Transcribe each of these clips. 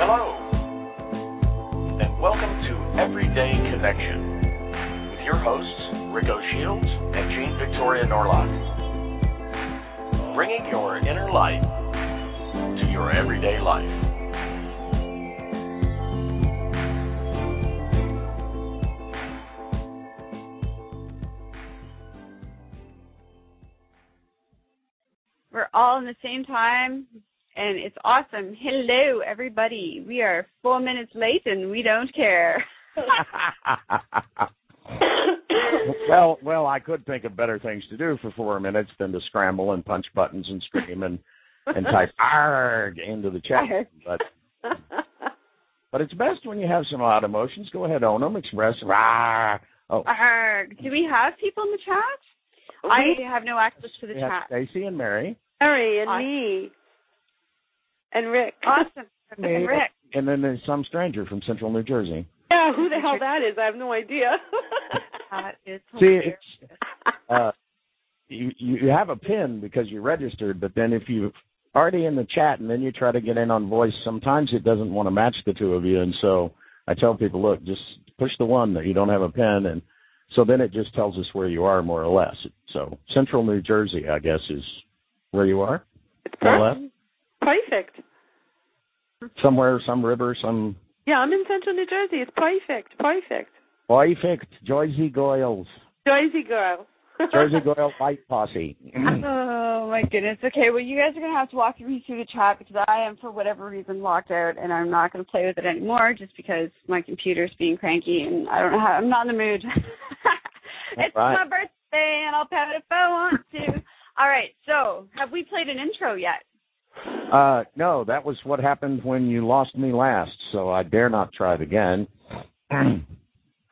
Hello, and welcome to Everyday Connection with your hosts, Rico Shields and Jean Victoria Norlock. Bringing your inner light to your everyday life. We're all in the same time, and it's awesome. Hello, everybody. We are four minutes late, and we don't care. well, well, I could think of better things to do for four minutes than to scramble and punch buttons and scream and and type "arg" into the chat. But but it's best when you have some odd emotions. Go ahead, own them, express. Rah. Oh, Arg. Do we have people in the chat? Oh, I have no access to the we chat. Stacy and Mary. Harry and Awesome. me and Rick. Awesome. Me. And Rick. And then there's some stranger from Central New Jersey. Yeah, who the hell that is? I have no idea. That is See, it's uh, you you have a pin because you're registered, but then if you're already in the chat and then you try to get in on voice, sometimes it doesn't want to match the two of you, and so I tell people, look, just push the one that you don't have a pin, and so then it just tells us where you are more or less. So Central New Jersey, I guess, is where you are, it's perfect. Perfect. Somewhere, some river, some Yeah, I'm in central New Jersey. It's perfect. Perfect. perfect Jersey Goyles, Jersey girl. Jersey Goyle White Posse. Oh my goodness. Okay, well you guys are gonna have to walk me through the chat because I am for whatever reason locked out and I'm not gonna play with it anymore just because my computer's being cranky and I don't know how I'm not in the mood. it's right. my birthday and I'll pat it if I want to. All right, so have we played an intro yet? Uh, no, that was what happened when you lost me last, so I dare not try it again.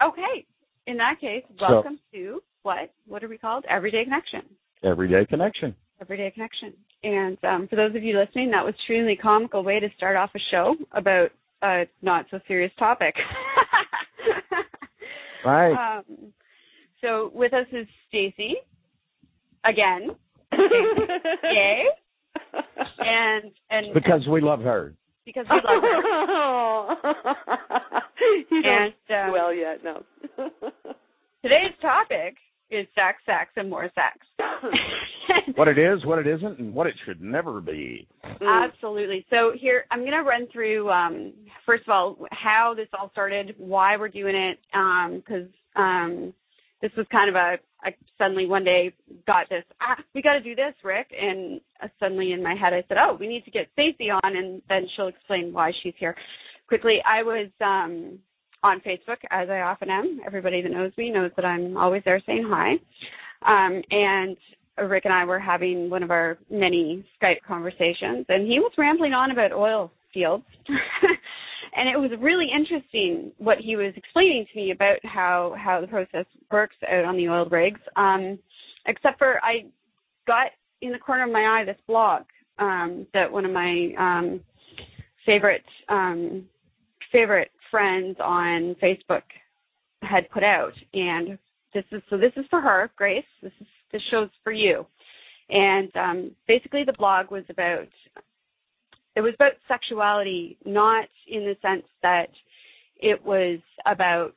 Okay. In that case, So- welcome to what? What are we called? Everyday Connection. Everyday connection. Everyday Connection. And um, for those of you listening, that was truly comical way to start off a show about a not so serious topic. Right. Um, so with us is Stacy again, yay, and and because we love her. because we love her. you don't And um, well yet, no. today's topic is sex, sex, and more sex. What it is, what it isn't, and what it should never be. Absolutely. So here, I'm going to run through, um, first of all, how this all started, why we're doing it, because um, this was kind of a, I suddenly one day got this, ah, we got to do this, Rick, and uh, suddenly in my head I said, oh, we need to get Stacey on, and then she'll explain why she's here. Quickly, I was um, on Facebook, as I often am. Everybody that knows me knows that I'm always there saying hi. Um, and Rick and I were having one of our many Skype conversations, and he was rambling on about oil fields. and it was really interesting what he was explaining to me about how how the process works out on the oil rigs. Um, except for I got in the corner of my eye this blog um, that one of my um, favorite um, favorite friends on Facebook had put out, and this is so this is for her, Grace. This is this show's for you. And um, basically, the blog was about it was about sexuality, not in the sense that it was about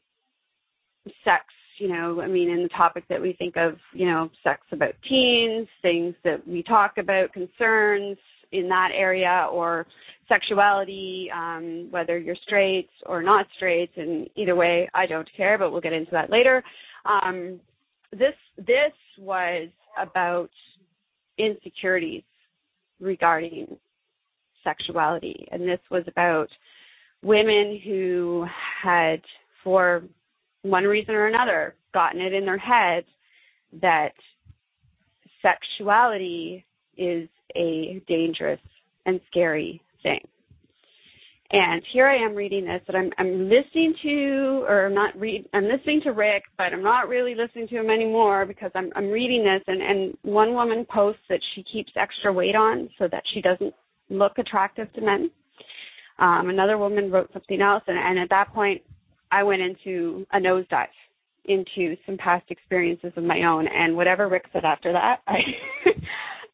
sex. You know, I mean, in the topic that we think of, you know, sex about teens, things that we talk about, concerns in that area, or sexuality, um, whether you're straight or not straight. And either way, I don't care, but we'll get into that later. Um, this this was about insecurities regarding sexuality, and this was about women who had, for one reason or another, gotten it in their head that sexuality is a dangerous and scary thing. And here I am reading this, and I'm I'm listening to, or I'm not read, I'm listening to Rick, but I'm not really listening to him anymore because I'm I'm reading this, and and one woman posts that she keeps extra weight on so that she doesn't look attractive to men. Um, another woman wrote something else, and, and at that point, I went into a nosedive into some past experiences of my own, and whatever Rick said after that, I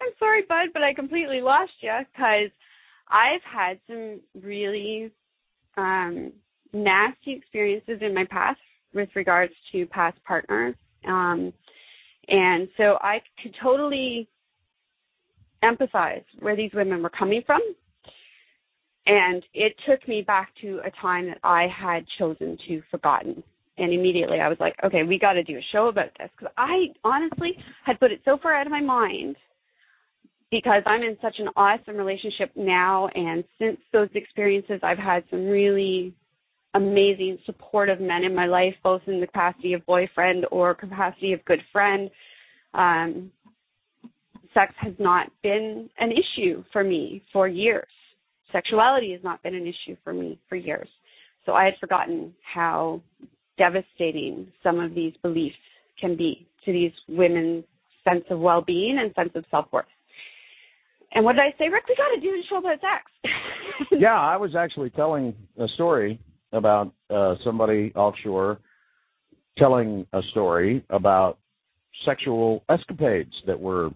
I'm sorry, bud, but I completely lost you because I've had some really um, nasty experiences in my past with regards to past partners. Um, and so I could totally empathize where these women were coming from. And it took me back to a time that I had chosen to forgotten. And immediately I was like, okay, we got to do a show about this. Because I honestly had put it so far out of my mind because I'm in such an awesome relationship now. And since those experiences, I've had some really amazing, supportive men in my life, both in the capacity of boyfriend or capacity of good friend. Um, sex has not been an issue for me for years. Sexuality has not been an issue for me for years. So I had forgotten how devastating some of these beliefs can be to these women's sense of well-being and sense of self-worth. And what did I say, Rick? We got to do a show about sex. yeah, I was actually telling a story about uh, somebody offshore telling a story about sexual escapades that were,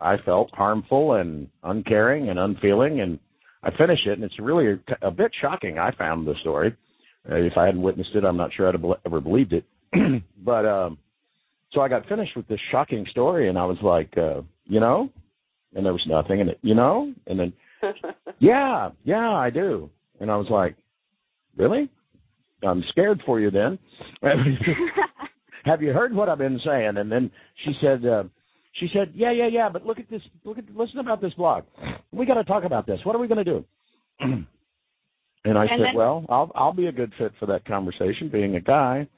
I felt, harmful and uncaring and unfeeling. And I finish it, and it's really a, a bit shocking. I found the story. Uh, if I hadn't witnessed it, I'm not sure I'd have ever believed it. but um, so I got finished with this shocking story, and I was like, uh, you know, and there was nothing in it, you know? And then, yeah, yeah, I do. And I was like, really? I'm scared for you then. Have you heard what I've been saying? And then she said, uh, she said, yeah, yeah, yeah, but look at this, look at, listen about this blog. We got to talk about this. What are we going to do? and I and said, then, well, I'll, I'll be a good fit for that conversation being a guy.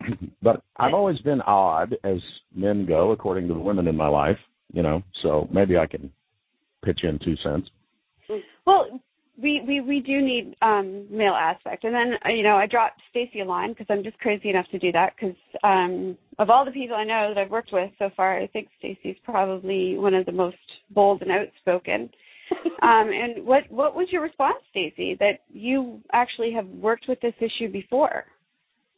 but I've always been odd as men go, according to the women in my life you know. So maybe I can pitch in two cents. Well, we we we do need um male aspect, and then uh, you know I dropped Stacy a line because I'm just crazy enough to do that because um of all the people I know that I've worked with so far, I think Stacy's probably one of the most bold and outspoken. um and what what was your response, Stacy? That you actually have worked with this issue before?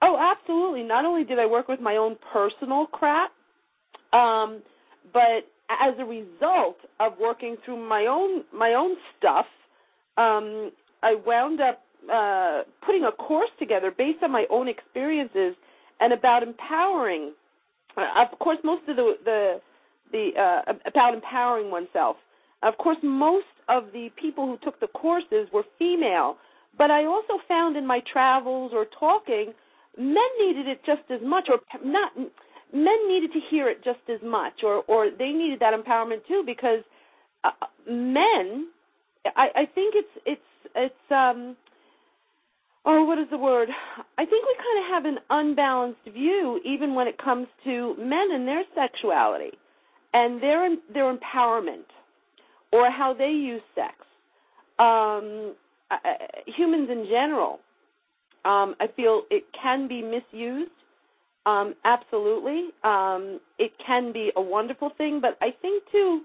Oh, absolutely. Not only did I work with my own personal crap, um, but as a result of working through my own my own stuff, um, I wound up uh, putting a course together based on my own experiences and about empowering. Uh, of course, most of the the the uh, about empowering oneself. Of course, most of the people who took the courses were female, but I also found in my travels or talking, men needed it just as much, or not men needed to hear it just as much, or or they needed that empowerment too, because uh, men, I, I think it's it's it's um oh what is the word i think we kind of have an unbalanced view even when it comes to men and their sexuality and their their empowerment or how they use sex um uh, humans in general um i feel it can be misused um, absolutely. Um, it can be a wonderful thing, but I think too,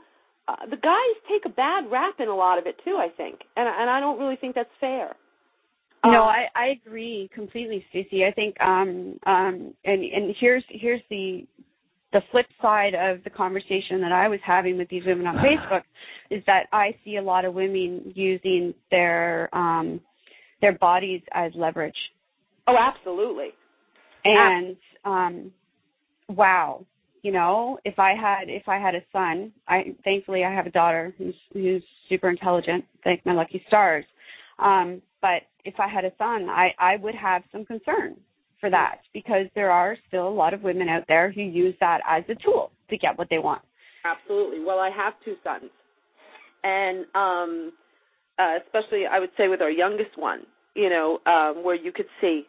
uh, the guys take a bad rap in a lot of it too. I think, and and I don't really think that's fair. No, um, I I agree completely, Stacey. I think um um and and here's here's the the flip side of the conversation that I was having with these women on Facebook is that I see a lot of women using their um their bodies as leverage. Oh, absolutely. And um wow you know if i had if i had a son i thankfully i have a daughter who's who's super intelligent thank my lucky stars. Um but if i had a son i i would have some concern for that because there are still a lot of women out there who use that as a tool to get what they want. Absolutely. Well i have two sons. And um uh especially i would say with our youngest one you know um where you could see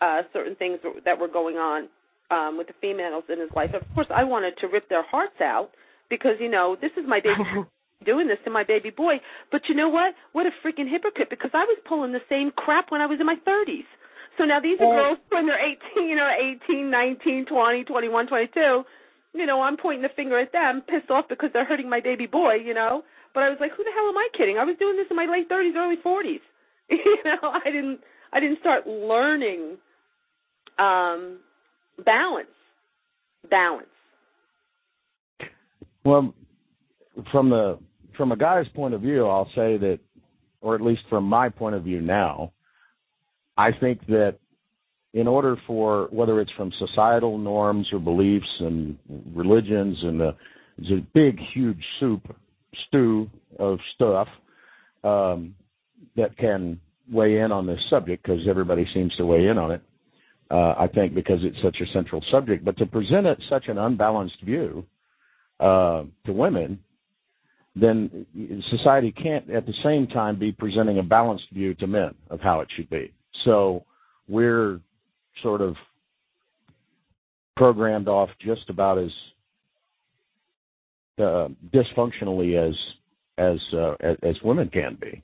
uh certain things that were going on um, with the females in his life. Of course, I wanted to rip their hearts out because you know this is my baby. doing this to my baby boy. But you know what? What a freaking hypocrite because I was pulling the same crap when I was in my 30s. So now these are girls when they're 18 or 18, 19, 20, 21, 22. You know, I'm pointing the finger at them, pissed off because they're hurting my baby boy, you know. But I was like, who the hell am I kidding? I was doing this in my late 30s, early 40s. you know, I didn't I didn't start learning um balance. Balance. Well, from the from a guy's point of view, I'll say that, or at least from my point of view now, I think that in order for whether it's from societal norms or beliefs and religions and the, it's a big, huge soup stew of stuff um, that can weigh in on this subject because everybody seems to weigh in on it. Uh, I think because it's such a central subject, but to present it such an unbalanced view uh, to women, then society can't at the same time be presenting a balanced view to men of how it should be. So we're sort of programmed off just about as uh, dysfunctionally as as, uh, as as women can be.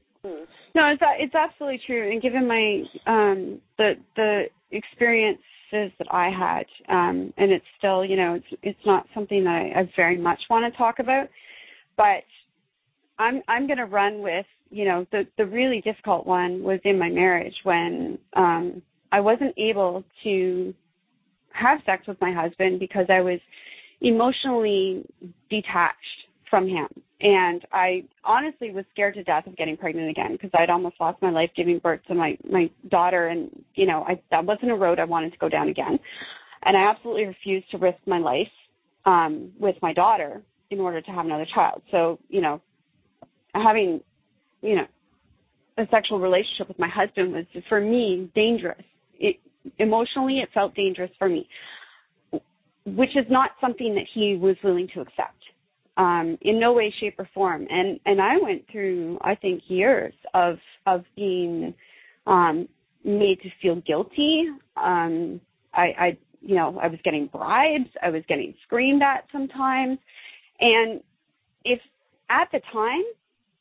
No, it's it's absolutely true. And given my um, the the experiences that I had, um, and it's still, you know, it's it's not something that I, I very much want to talk about, but I'm I'm going to run with, you know, the the really difficult one was in my marriage when um, I wasn't able to have sex with my husband because I was emotionally detached from him. And I honestly was scared to death of getting pregnant again because I'd almost lost my life giving birth to my my daughter and you know, I that wasn't a road I wanted to go down again. And I absolutely refused to risk my life um with my daughter in order to have another child. So, you know, having, you know, a sexual relationship with my husband was for me dangerous. It emotionally it felt dangerous for me, which is not something that he was willing to accept. Um, in no way, shape, or form. And and I went through, I think, years of of being um, made to feel guilty. Um, I, I, you know, I was getting bribes. I was getting screamed at sometimes, and if at the time,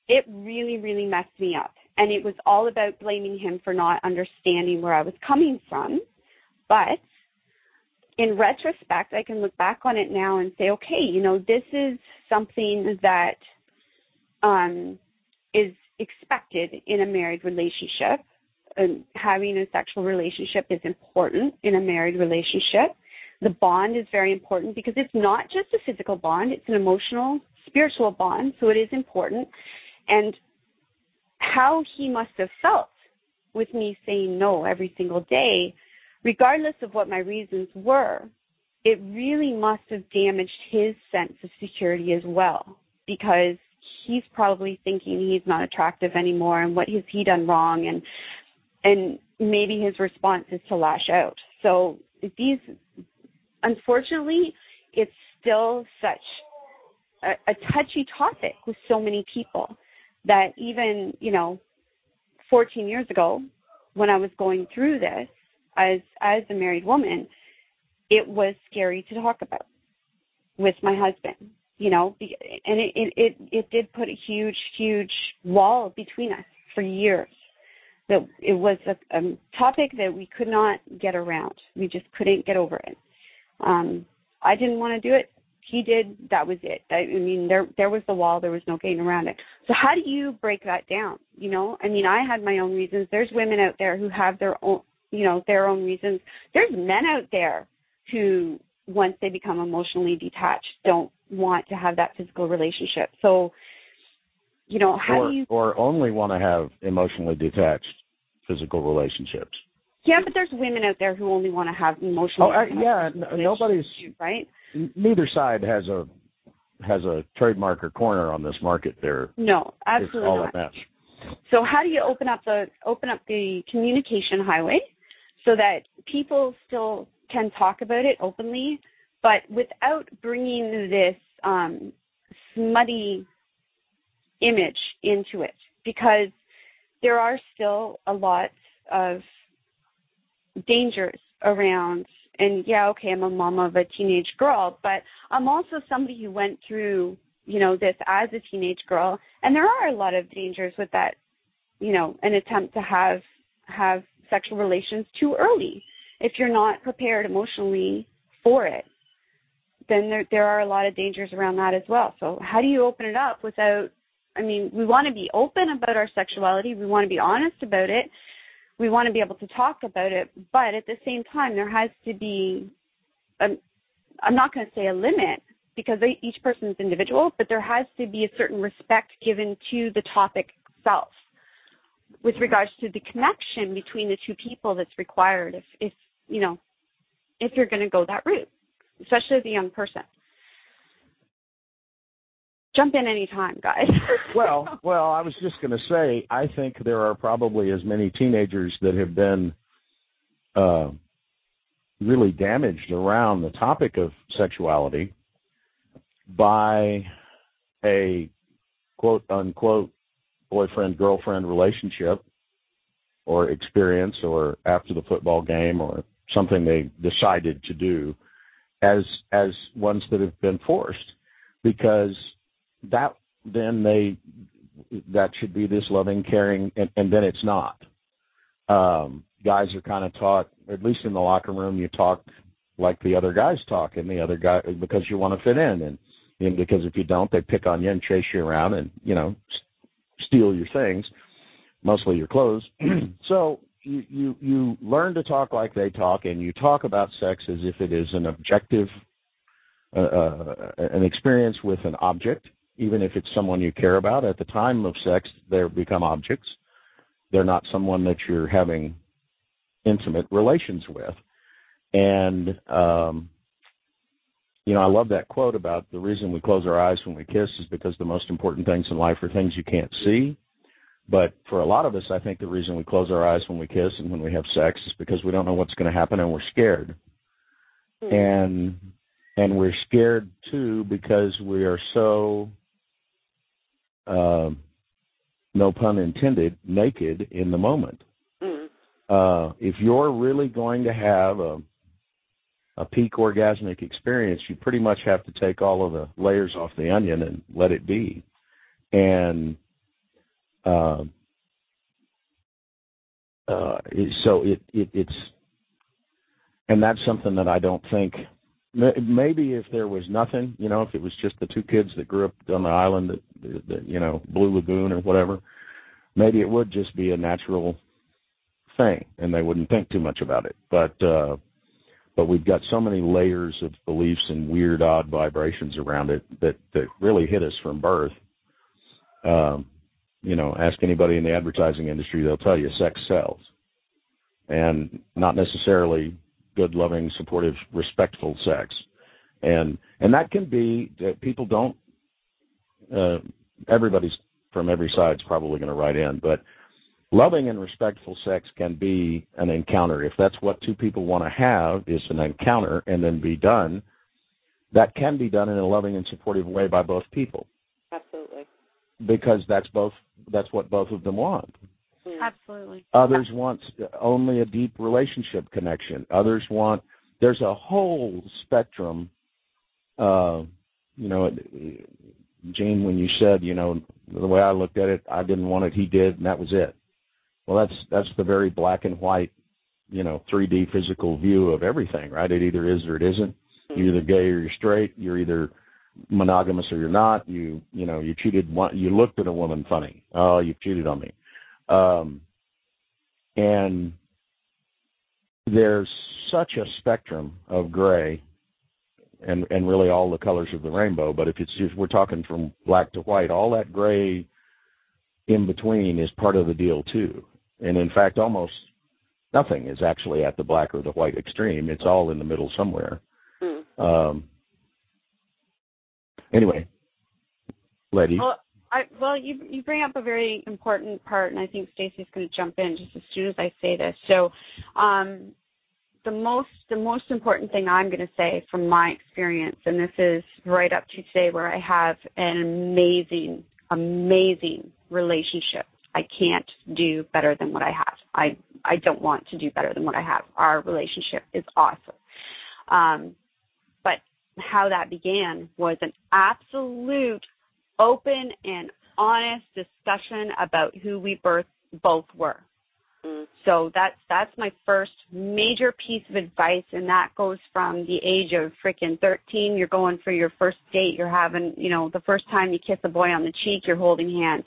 it really, really messed me up. And it was all about blaming him for not understanding where I was coming from. But in retrospect, I can look back on it now and say, okay, you know, this is something that um, is expected in a married relationship. And having a sexual relationship is important in a married relationship. The bond is very important because it's not just a physical bond, it's an emotional, spiritual bond, so it is important. And how he must have felt with me saying no every single day regardless of what my reasons were, it really must have damaged his sense of security as well because he's probably thinking he's not attractive anymore and what has he done wrong and and maybe his response is to lash out. So these unfortunately it's still such a, a touchy topic with so many people that even, you know, 14 years ago when I was going through this, as as a married woman, it was scary to talk about with my husband. You know, and it it it, did put a huge huge wall between us for years. That it was a, a topic that we could not get around. We just couldn't get over it. Um, I didn't want to do it. He did. That was it. I mean, there there was the wall. There was no getting around it. So how do you break that down? You know, I mean, I had my own reasons. There's women out there who have their own you know their own reasons. There's men out there who once they become emotionally detached don't want to have that physical relationship. So you know how or, do you or only want to have emotionally detached physical relationships. Yeah but there's women out there who only want to have emotional oh uh, yeah n- nobody's right? neither side has a has a trademark or corner on this market there. No absolutely it's all not. a so how do you open up the open up the communication highway so that people still can talk about it openly, but without bringing this um, smutty image into it, because there are still a lot of dangers around. And yeah, okay, I'm a mom of a teenage girl, but I'm also somebody who went through you know, this as a teenage girl. And there are a lot of dangers with that, you know, an attempt to have have sexual relations too early. If you're not prepared emotionally for it, then there there are a lot of dangers around that as well. So how do you open it up without I mean, we want to be open about our sexuality, we want to be honest about it, we want to be able to talk about it, but at the same time there has to be a, I'm not going to say a limit because each person is individual, but there has to be a certain respect given to the topic itself with regards to the connection between the two people that's required if, if you know, if you're going to go that route, especially a young person. Jump in anytime, guys. well, well, I was just going to say, I think there are probably as many teenagers that have been uh, really damaged around the topic of sexuality by a quote unquote boyfriend girlfriend relationship or experience or after the football game or something they decided to do as as ones that have been forced because that then they that should be this loving caring and, and then it's not. Um guys are kind of taught at least in the locker room you talk like the other guys talk and the other guy because you want to fit in and and because if you don't, they pick on you and chase you around and you know steal your things, mostly your clothes. so you you you learn to talk like they talk, and you talk about sex as if it is an objective, uh, uh, an experience with an object, even if it's someone you care about. At the time of sex, they become objects. They're not someone that you're having intimate relations with, and um, you know, I love that quote about the reason we close our eyes when we kiss is because the most important things in life are things you can't see. But for a lot of us, I think the reason we close our eyes when we kiss and when we have sex is because we don't know what's going to happen and we're scared. Mm-hmm. And and we're scared too because we are so uh, no pun intended naked in the moment. Mm-hmm. Uh, if you're really going to have a a peak orgasmic experience, you pretty much have to take all of the layers off the onion and let it be. And uh, uh, so it, it it's and that's something that I don't think maybe if there was nothing, you know, if it was just the two kids that grew up on the island that, that you know, Blue Lagoon or whatever, maybe it would just be a natural thing and they wouldn't think too much about it. But uh but we've got so many layers of beliefs and weird odd vibrations around it that that really hit us from birth. Um you know ask anybody in the advertising industry they'll tell you sex sells. And not necessarily good loving supportive respectful sex. And and that can be that people don't uh everybody's from every side's probably going to write in but loving and respectful sex can be an encounter. If that's what two people want to have is an encounter and then be done, that can be done in a loving and supportive way by both people. Absolutely. Because that's both that's what both of them want. Hmm. Absolutely. Others want only a deep relationship connection. Others want there's a whole spectrum uh you know Jean when you said, you know, the way I looked at it, I didn't want it, he did, and that was it. Well, that's that's the very black and white, you know, 3D physical view of everything, right? It either is or it isn't. You're either gay or you're straight. You're either monogamous or you're not. You you know you cheated. One, you looked at a woman funny. Oh, you cheated on me. Um, and there's such a spectrum of gray and and really all the colors of the rainbow but if it's if we're talking from black to white all that gray in between is part of the deal too and in fact, almost nothing is actually at the black or the white extreme. It's all in the middle somewhere. Mm. Um, anyway, lady. Well, I, well, you you bring up a very important part, and I think Stacy's going to jump in just as soon as I say this. So, um, the most the most important thing I'm going to say from my experience, and this is right up to today, where I have an amazing, amazing relationship I can't do better than what I have. I I don't want to do better than what I have. Our relationship is awesome. Um, but how that began was an absolute open and honest discussion about who we both both were. Mm. So that's that's my first major piece of advice, and that goes from the age of freaking thirteen. You're going for your first date. You're having, you know, the first time you kiss a boy on the cheek. You're holding hands.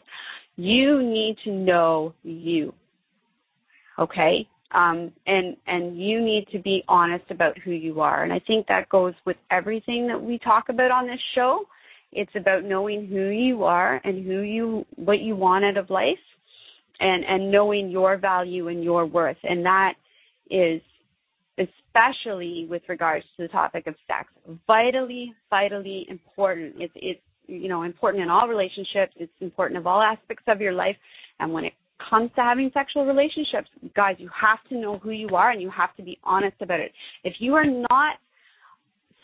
You need to know you. Okay, um, and and you need to be honest about who you are. And I think that goes with everything that we talk about on this show. It's about knowing who you are and who you what you want out of life and and knowing your value and your worth and that is especially with regards to the topic of sex vitally vitally important it's it's you know important in all relationships it's important of all aspects of your life and when it comes to having sexual relationships guys you have to know who you are and you have to be honest about it if you are not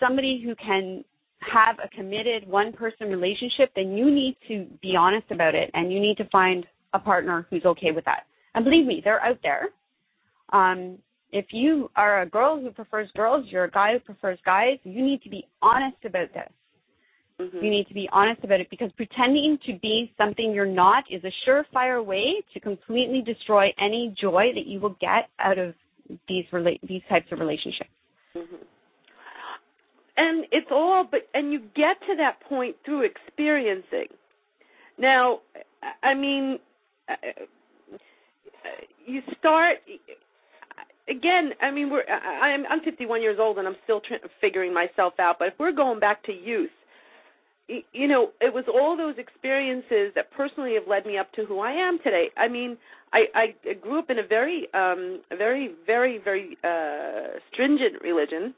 somebody who can have a committed one person relationship then you need to be honest about it and you need to find a partner who's okay with that. And believe me, they're out there. Um, if you are a girl who prefers girls, you're a guy who prefers guys, you need to be honest about this. Mm-hmm. You need to be honest about it because pretending to be something you're not is a surefire way to completely destroy any joy that you will get out of these rela- these types of relationships. Mm-hmm. And it's all, but and you get to that point through experiencing. Now, I mean, uh, you start again. I mean, we're I'm I'm 51 years old and I'm still trying, figuring myself out. But if we're going back to youth, you know, it was all those experiences that personally have led me up to who I am today. I mean, I I grew up in a very um a very very very uh stringent religion.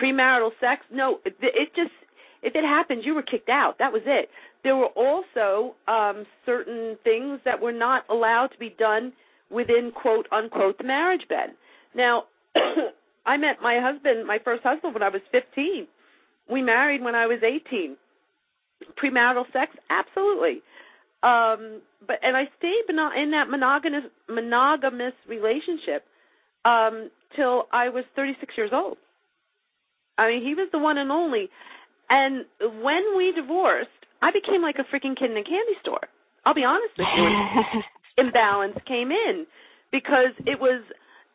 Premarital sex, no, it, it just if it happened, you were kicked out. That was it. There were also um, certain things that were not allowed to be done within quote unquote the marriage bed. Now, I met my husband, my first husband, when I was 15. We married when I was 18. Premarital sex, absolutely. Um, but and I stayed in that monogamous monogamous relationship um, till I was 36 years old. I mean, he was the one and only. And when we divorced, I became like a freaking kid in a candy store. I'll be honest with you. imbalance came in because it was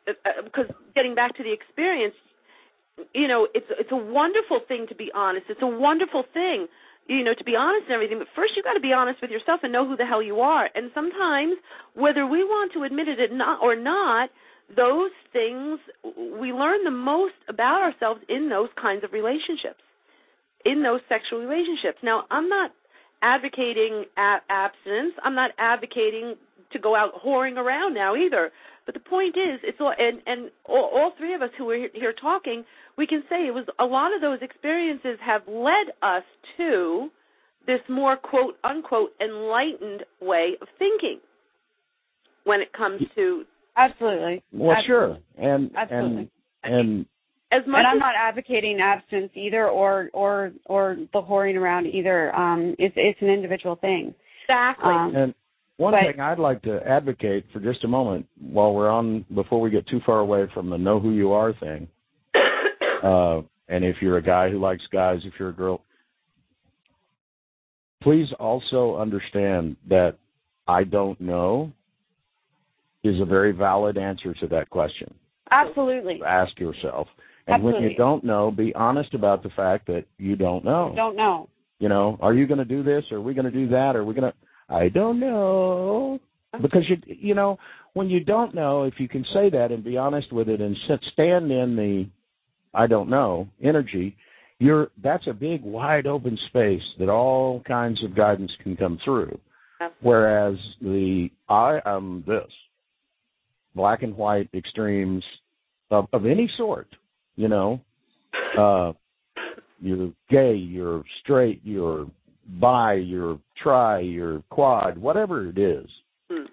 because uh, getting back to the experience, you know, it's it's a wonderful thing to be honest. It's a wonderful thing, you know, to be honest and everything. But first, you got to be honest with yourself and know who the hell you are. And sometimes, whether we want to admit it or not, those things we learn the most about ourselves in those kinds of relationships in those sexual relationships. Now, I'm not advocating abstinence. I'm not advocating to go out whoring around now either. But the point is, it's all and and all, all three of us who are here talking, we can say it was a lot of those experiences have led us to this more quote unquote enlightened way of thinking when it comes to absolutely well absolutely. sure and absolutely. and and as much and I'm as, not advocating abstinence either, or or or the whoring around either. Um, it's it's an individual thing. Exactly. Um, and one but, thing I'd like to advocate for just a moment, while we're on, before we get too far away from the know who you are thing, uh, and if you're a guy who likes guys, if you're a girl, please also understand that I don't know is a very valid answer to that question. Absolutely. Ask yourself. And Absolutely. when you don't know, be honest about the fact that you don't know. Don't know. You know, are you going to do this? Or are we going to do that? Or are we going to? I don't know. Because you, you know, when you don't know, if you can say that and be honest with it and sit, stand in the, I don't know, energy, you're that's a big wide open space that all kinds of guidance can come through. Whereas the I am this, black and white extremes of, of any sort, you know, uh, you're gay, you're straight, you're bi, you're tri, you're quad, whatever it is, Hmm.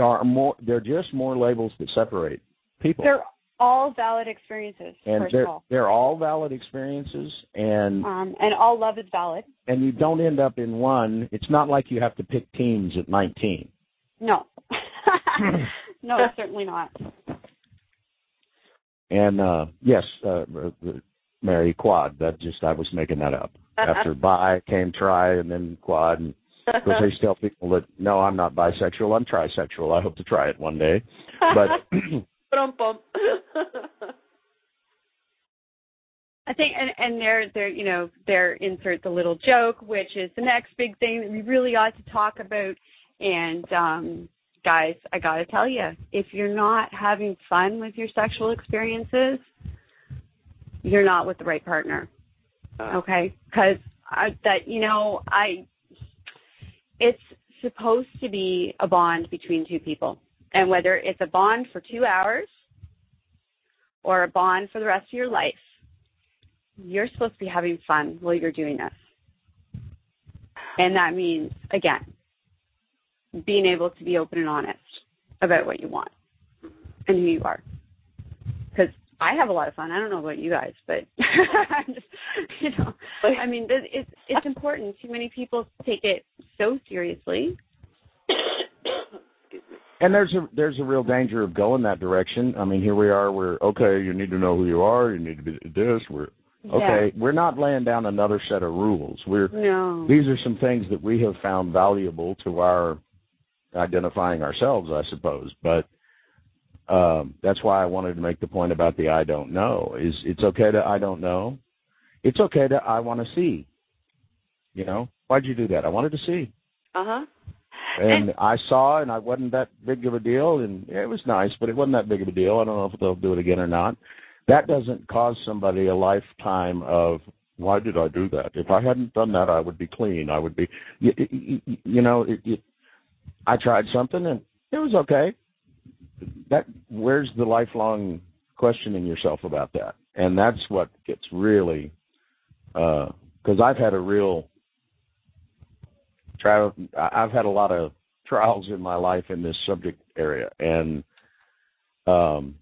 are more. They're just more labels that separate people. They're all valid experiences. and first they're of all, they're all valid experiences, and um, and all love is valid. and you don't end up in one. It's not like you have to pick teams at 19. No, no, certainly not. And uh yes, uh, Mary Quad. That just I was making that up. After bi came tri and then quad. And course, I tell people that no, I'm not bisexual. I'm trisexual. I hope to try it one day. But I think, and and there, there, you know, there insert the little joke, which is the next big thing that we really ought to talk about. And um, guys, I gotta tell you, if you're not having fun with your sexual experiences, you're not with the right partner. Uh. Okay, because that you know, I, it's supposed to be a bond between two people, and whether it's a bond for two hours or a bond for the rest of your life you're supposed to be having fun while you're doing this. And that means, again, being able to be open and honest about what you want and who you are. Because I have a lot of fun. I don't know about you guys, but I'm just, you know, I mean, it's it's important. Too many people take it so seriously. And there's a there's a real danger of going that direction. I mean, here we are. We're okay. You need to know who you are. You need to be this. We're Okay, yeah. we're not laying down another set of rules. We're no. these are some things that we have found valuable to our identifying ourselves, I suppose. But um, that's why I wanted to make the point about the I don't know. Is it's okay to I don't know. It's okay to I want to see. You know, why'd you do that? I wanted to see. Uh huh. And, and I saw, and I wasn't that big of a deal, and it was nice, but it wasn't that big of a deal. I don't know if they'll do it again or not that doesn't cause somebody a lifetime of why did I do that? If I hadn't done that, I would be clean. I would be, you, you, you know, it, it, I tried something and it was okay. That where's the lifelong questioning yourself about that? And that's what gets really, because uh, I've had a real trial. I've had a lot of trials in my life in this subject area, and um,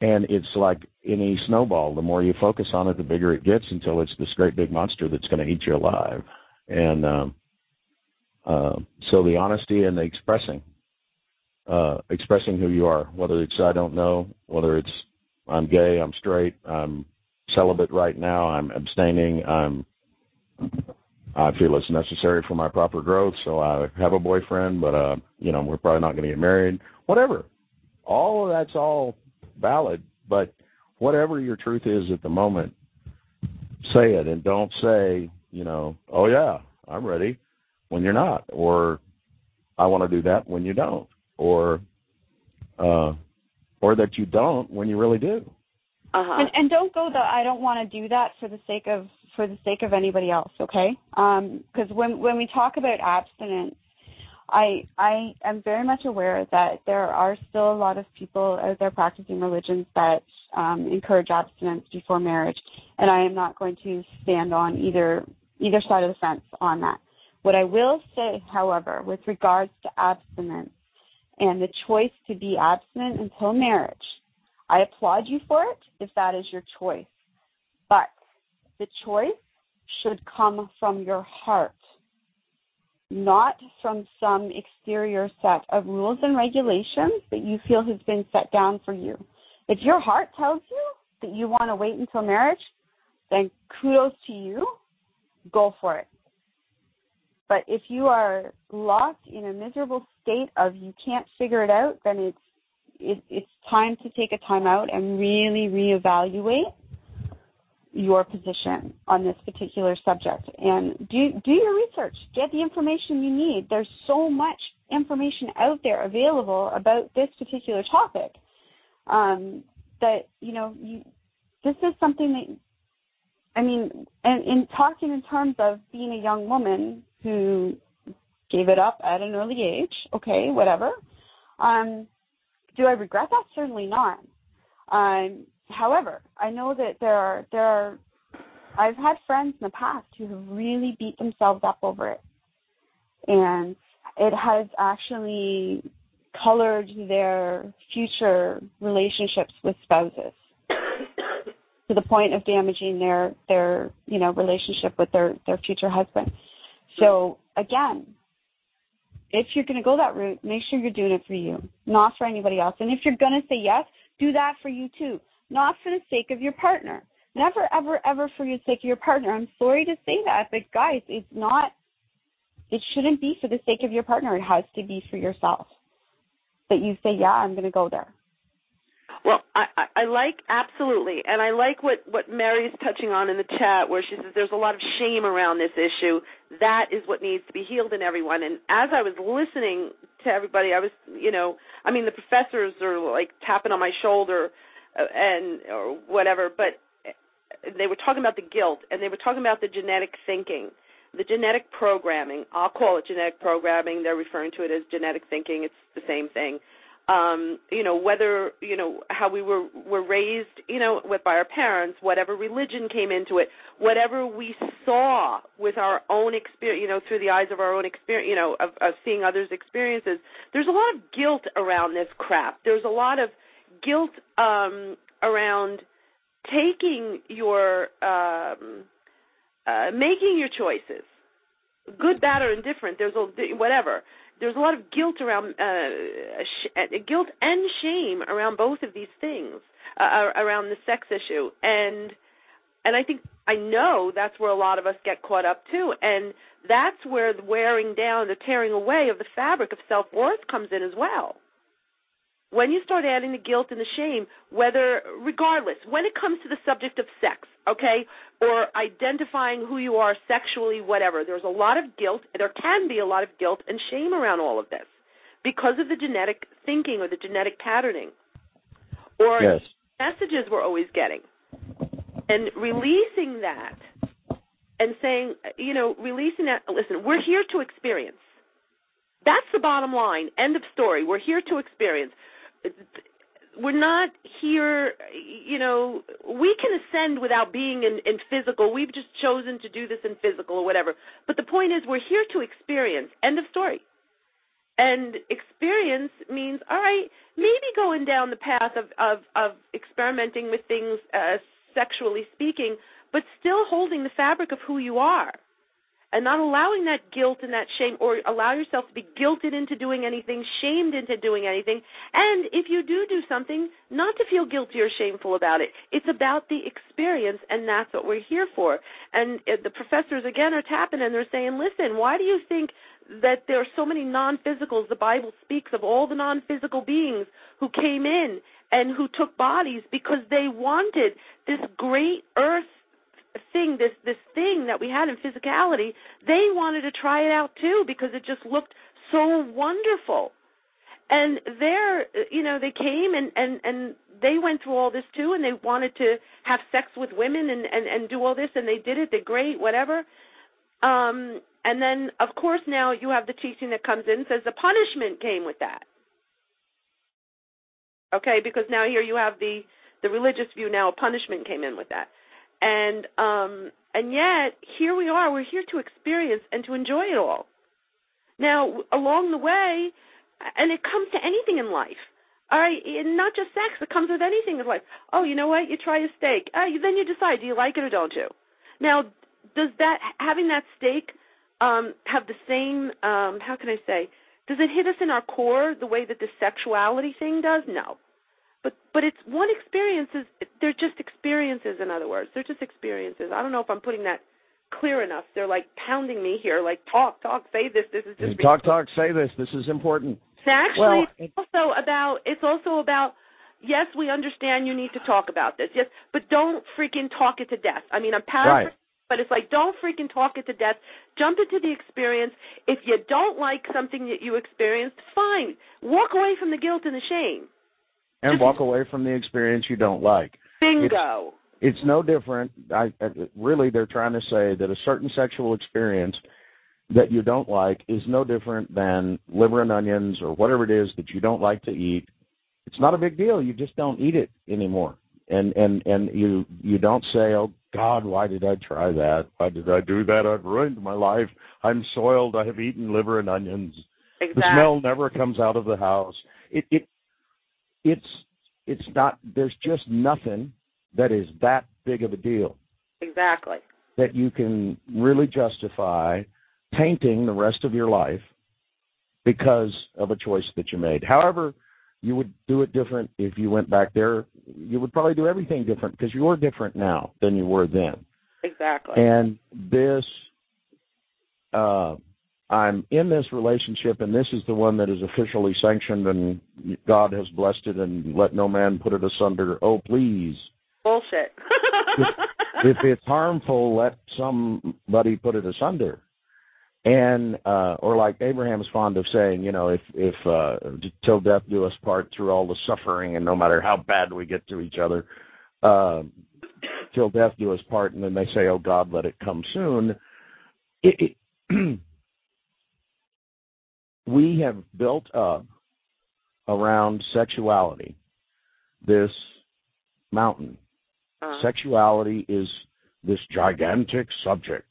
and it's like any snowball. The more you focus on it, the bigger it gets until it's this great big monster that's going to eat you alive. And um, uh, so the honesty and the expressing, uh, expressing who you are, whether it's I don't know, whether it's I'm gay, I'm straight, I'm celibate right now, I'm abstaining, I'm I feel it's necessary for my proper growth, so I have a boyfriend, but uh, you know, we're probably not going to get married. Whatever. All of that's all valid, but whatever your truth is at the moment, say it and don't say, you know, oh yeah, I'm ready when you're not, or I want to do that when you don't, or uh, or that you don't when you really do. Uh-huh. And, and don't go the I don't want to do that for the sake of for the sake of anybody else, okay? Because um, when when we talk about abstinence, I I am very much aware that there are still a lot of people out there practicing religions that um, encourage abstinence before marriage, and I am not going to stand on either either side of the fence on that. What I will say, however, with regards to abstinence and the choice to be abstinent until marriage, I applaud you for it if that is your choice, but the choice should come from your heart not from some exterior set of rules and regulations that you feel has been set down for you. If your heart tells you that you want to wait until marriage, then kudos to you. Go for it. But if you are locked in a miserable state of you can't figure it out, then it's it, it's time to take a time out and really reevaluate your position on this particular subject. And do do your research. Get the information you need. There's so much information out there available about this particular topic um, that you know you this is something that i mean and in talking in terms of being a young woman who gave it up at an early age okay whatever um do i regret that certainly not um however, I know that there are there are I've had friends in the past who have really beat themselves up over it. And it has actually colored their future relationships with spouses to the point of damaging their their you know relationship with their their future husband. So again, if you're going to go that route, make sure you're doing it for you, not for anybody else. And if you're going to say yes, do that for you too not for the sake of your partner. never, ever, ever for the sake of your partner. I'm sorry to say that, but guys, it's not. It shouldn't be for the sake of your partner. It has to be for yourself. That you say, yeah, I'm going to go there. Well, I, I, I like absolutely, and I like what what Mary's touching on in the chat, where she says there's a lot of shame around this issue. That is what needs to be healed in everyone. And as I was listening to everybody, I was, you know, I mean, the professors are like tapping on my shoulder, uh, and or whatever, but they were talking about the guilt, and they were talking about the genetic thinking, the genetic programming. I'll call it genetic programming. They're referring to it as genetic thinking. It's the same thing um you know whether you know how we were were raised you know with by our parents whatever religion came into it whatever we saw with our own experience you know through the eyes of our own experience you know of, of seeing others experiences there's a lot of guilt around this crap. There's a lot of guilt um around taking your um uh making your choices good bad or indifferent. There's a whatever there's a lot of guilt around uh, sh- uh, guilt and shame around both of these things uh, around the sex issue. And and I think I know that's where a lot of us get caught up too. And that's where the wearing down the tearing away of the fabric of self-worth comes in as well when you start adding the guilt and the shame, whether, regardless, when it comes to the subject of sex, okay, or identifying who you are sexually, whatever, there's a lot of guilt, there can be a lot of guilt and shame around all of this because of the genetic thinking or the genetic patterning or yes. messages we're always getting. And releasing that and saying, you know, releasing that, listen, we're here to experience. That's the bottom line. End of story. We're here to experience we're not here you know we can ascend without being in, in physical. We've just chosen to do this in physical or whatever. But the point is we're here to experience. End of story. And experience means all right maybe going down the path of of of experimenting with things uh sexually speaking but still holding the fabric of who you are and not allowing that guilt and that shame or allow yourself to be guilted into doing anything, shamed into doing anything. And if you do do something, not to feel guilty or shameful about it. It's about the experience and that's what we're here for. And uh, the professors again are tapping and they're saying, "Listen, why do you think that there are so many non-physicals? The Bible speaks of all the non-physical beings who came in and who took bodies because they wanted this great earth thing, this this thing that we had in physicality, they wanted to try it out too because it just looked so wonderful. And there, you know, they came and and and they went through all this too, and they wanted to have sex with women and and and do all this, and they did it. They're great, whatever. Um, and then, of course, now you have the teaching that comes in says the punishment came with that. Okay, because now here you have the the religious view. Now a punishment came in with that and um and yet here we are we're here to experience and to enjoy it all. Now along the way and it comes to anything in life. All right and not just sex it comes with anything in life. Oh you know what? You try a steak. Uh, then you decide do you like it or don't you? Now does that having that steak um have the same um how can i say? Does it hit us in our core the way that the sexuality thing does? No but but it's one experience is they're just experiences in other words they're just experiences i don't know if i'm putting that clear enough they're like pounding me here like talk talk say this this is just talk talk say this this is important actually well, it's also about it's also about yes we understand you need to talk about this yes but don't freaking talk it to death i mean i'm paraphrasing right. But it's like don't freaking talk it to death. Jump into the experience. If you don't like something that you experienced, fine. Walk away from the guilt and the shame and walk away from the experience you don't like. Bingo. It's, it's no different. I, I really, they're trying to say that a certain sexual experience that you don't like is no different than liver and onions or whatever it is that you don't like to eat. It's not a big deal. You just don't eat it anymore. And and and you you don't say, "Oh God, why did I try that? Why did I do that? I've ruined my life. I'm soiled. I have eaten liver and onions. Exactly. The smell never comes out of the house." It it it's it's not there's just nothing that is that big of a deal. Exactly. That you can really justify painting the rest of your life because of a choice that you made. However, you would do it different if you went back there. You would probably do everything different because you're different now than you were then. Exactly. And this, uh, I'm in this relationship, and this is the one that is officially sanctioned, and God has blessed it, and let no man put it asunder. Oh, please. Bullshit. if, if it's harmful, let somebody put it asunder and uh or like Abraham's fond of saying, you know, if if uh till death do us part through all the suffering and no matter how bad we get to each other, uh till death do us part and then they say, Oh God, let it come soon. It, it we have built up around sexuality this mountain. Uh-huh. Sexuality is this gigantic subject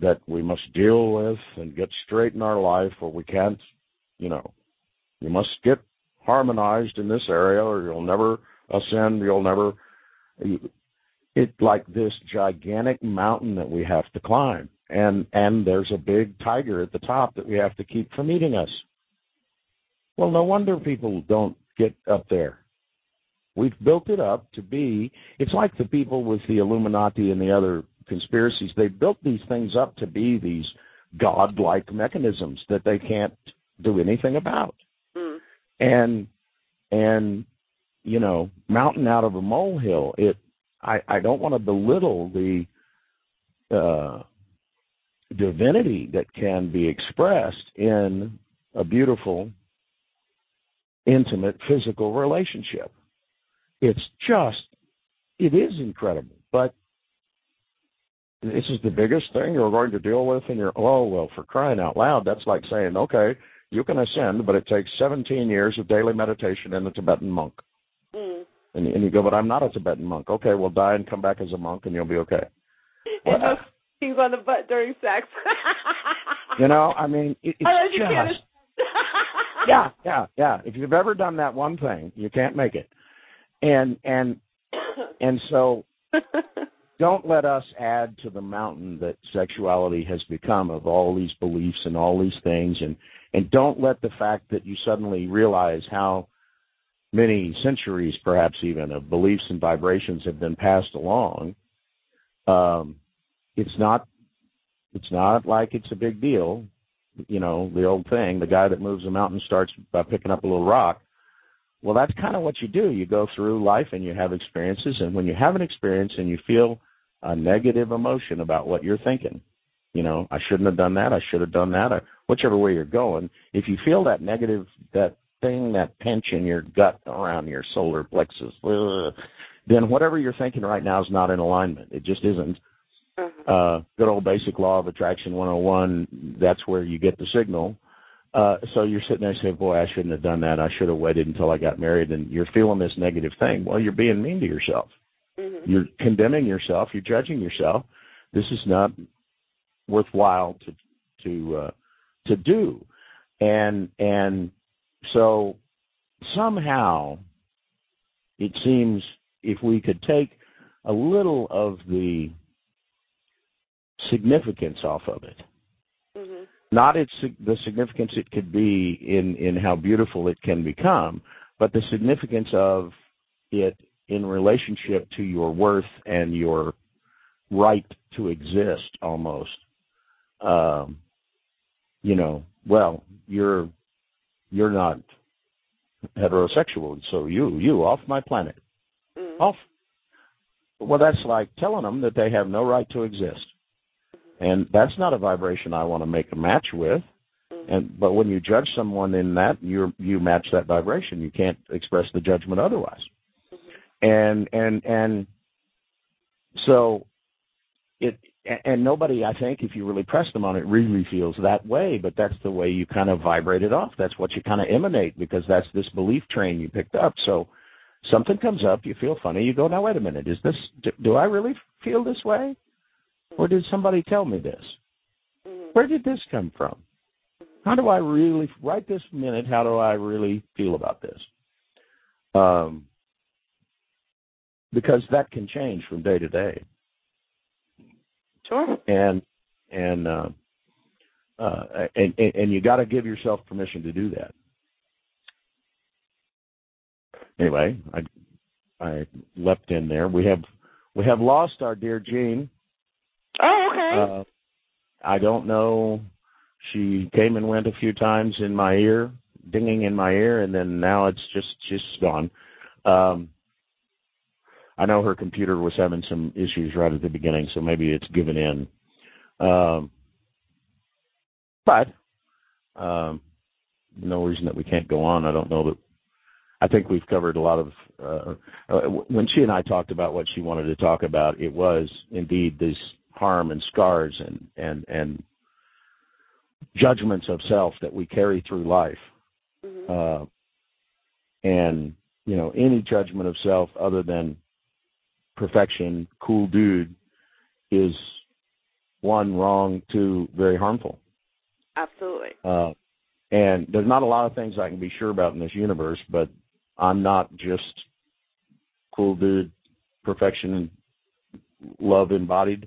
that we must deal with and get straight in our life or we can't you know you must get harmonized in this area or you'll never ascend you'll never it's like this gigantic mountain that we have to climb and and there's a big tiger at the top that we have to keep from eating us well no wonder people don't get up there we've built it up to be it's like the people with the illuminati and the other conspiracies. They built these things up to be these godlike mechanisms that they can't do anything about. Mm. And and you know, mountain out of a molehill. It I I don't want to belittle the uh divinity that can be expressed in a beautiful intimate physical relationship. It's just it is incredible. But this is the biggest thing you're going to deal with in your oh well for crying out loud that's like saying okay you can ascend but it takes 17 years of daily meditation in a tibetan monk mm. and, and you go but i'm not a tibetan monk okay well die and come back as a monk and you'll be okay and well, no on the butt during sex. You know i mean it, it's just yeah yeah yeah. If you've ever done that one thing you can't make it. And and and so don't let us add to the mountain that sexuality has become of all these beliefs and all these things. And and don't let the fact that you suddenly realize how many centuries perhaps even of beliefs and vibrations have been passed along um it's not it's not like it's a big deal you know the old thing the guy that moves a mountain starts by picking up a little rock well that's kind of what you do you go through life and you have experiences and when you have an experience and you feel a negative emotion about what you're thinking. You know, I shouldn't have done that. I should have done that. Or whichever way you're going. If you feel that negative, that thing, that pinch in your gut around your solar plexus, ugh, then whatever you're thinking right now is not in alignment. It just isn't. Uh-huh. Uh, good old basic law of attraction 101. That's where you get the signal. Uh, so you're sitting there saying, boy, I shouldn't have done that. I should have waited until I got married. And you're feeling this negative thing. Well, you're being mean to yourself. Mm-hmm. You're condemning yourself. You're judging yourself. This is not worthwhile to to uh, to do, and and so somehow it seems if we could take a little of the significance off of it, mm-hmm. not its the significance it could be in in how beautiful it can become, but the significance of it in relationship to your worth and your right to exist almost. Um you know well you're you're not heterosexual so you you off my planet. Mm. off. Well that's like telling them that they have no right to exist and that's not a vibration i want to make a match with. Mm. and but when you judge someone in that you you match that vibration. You can't express the judgment otherwise. And and and so it and nobody i think if you really press them on it really feels that way. But that's the way you kind of vibrate it off. That's what you kind of emanate because that's this belief train you picked up. So something comes up. You feel funny. You go now wait a minute. Is this do, do i really feel this way or did somebody tell me this mm-hmm. where did this come from how do i really right this minute how do i really feel about this um because that can change from day to day. Sure. And and uh, uh, and and you got to give yourself permission to do that. anyway, I I leapt in there. We have we have lost our dear Jean. Okay. Uh, I don't know. She came and went a few times in my ear, dinging in my ear, and then now it's just just gone. Um, I know her computer was having some issues right at the beginning, so maybe it's given in. Um, but um, no reason that we can't go on. I don't know that. I think we've covered a lot of. Uh, uh, when she and I talked about what she wanted to talk about, it was indeed this harm and scars and and and judgments of self that we carry through life. Mm-hmm. Uh, and you know, any judgment of self other than perfection, cool dude, is one wrong, two very harmful. Absolutely. Uh, and there's not a lot of things I can be sure about in this universe, but I'm not just cool dude, perfection, love embodied.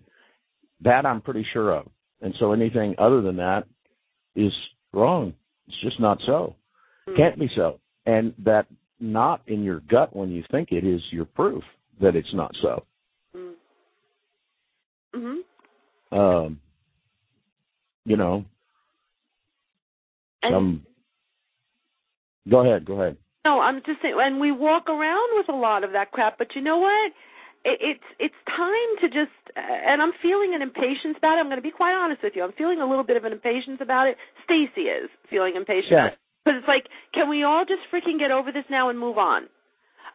That I'm pretty sure of. And so anything other than that is wrong. It's just not so. Mm. Can't be so. And that not in your gut when you think it is your proof that it's not so. Mm. Mhm. Um, you know, And- some. Go ahead. Go ahead. No, I'm just saying, and we walk around with a lot of that crap. But you know what? It, it's it's time to just, uh, and I'm feeling an impatience about it. I'm going to be quite honest with you. I'm feeling a little bit of an impatience about it. Stacy is feeling impatient Yeah. because it's like, can we all just freaking get over this now and move on?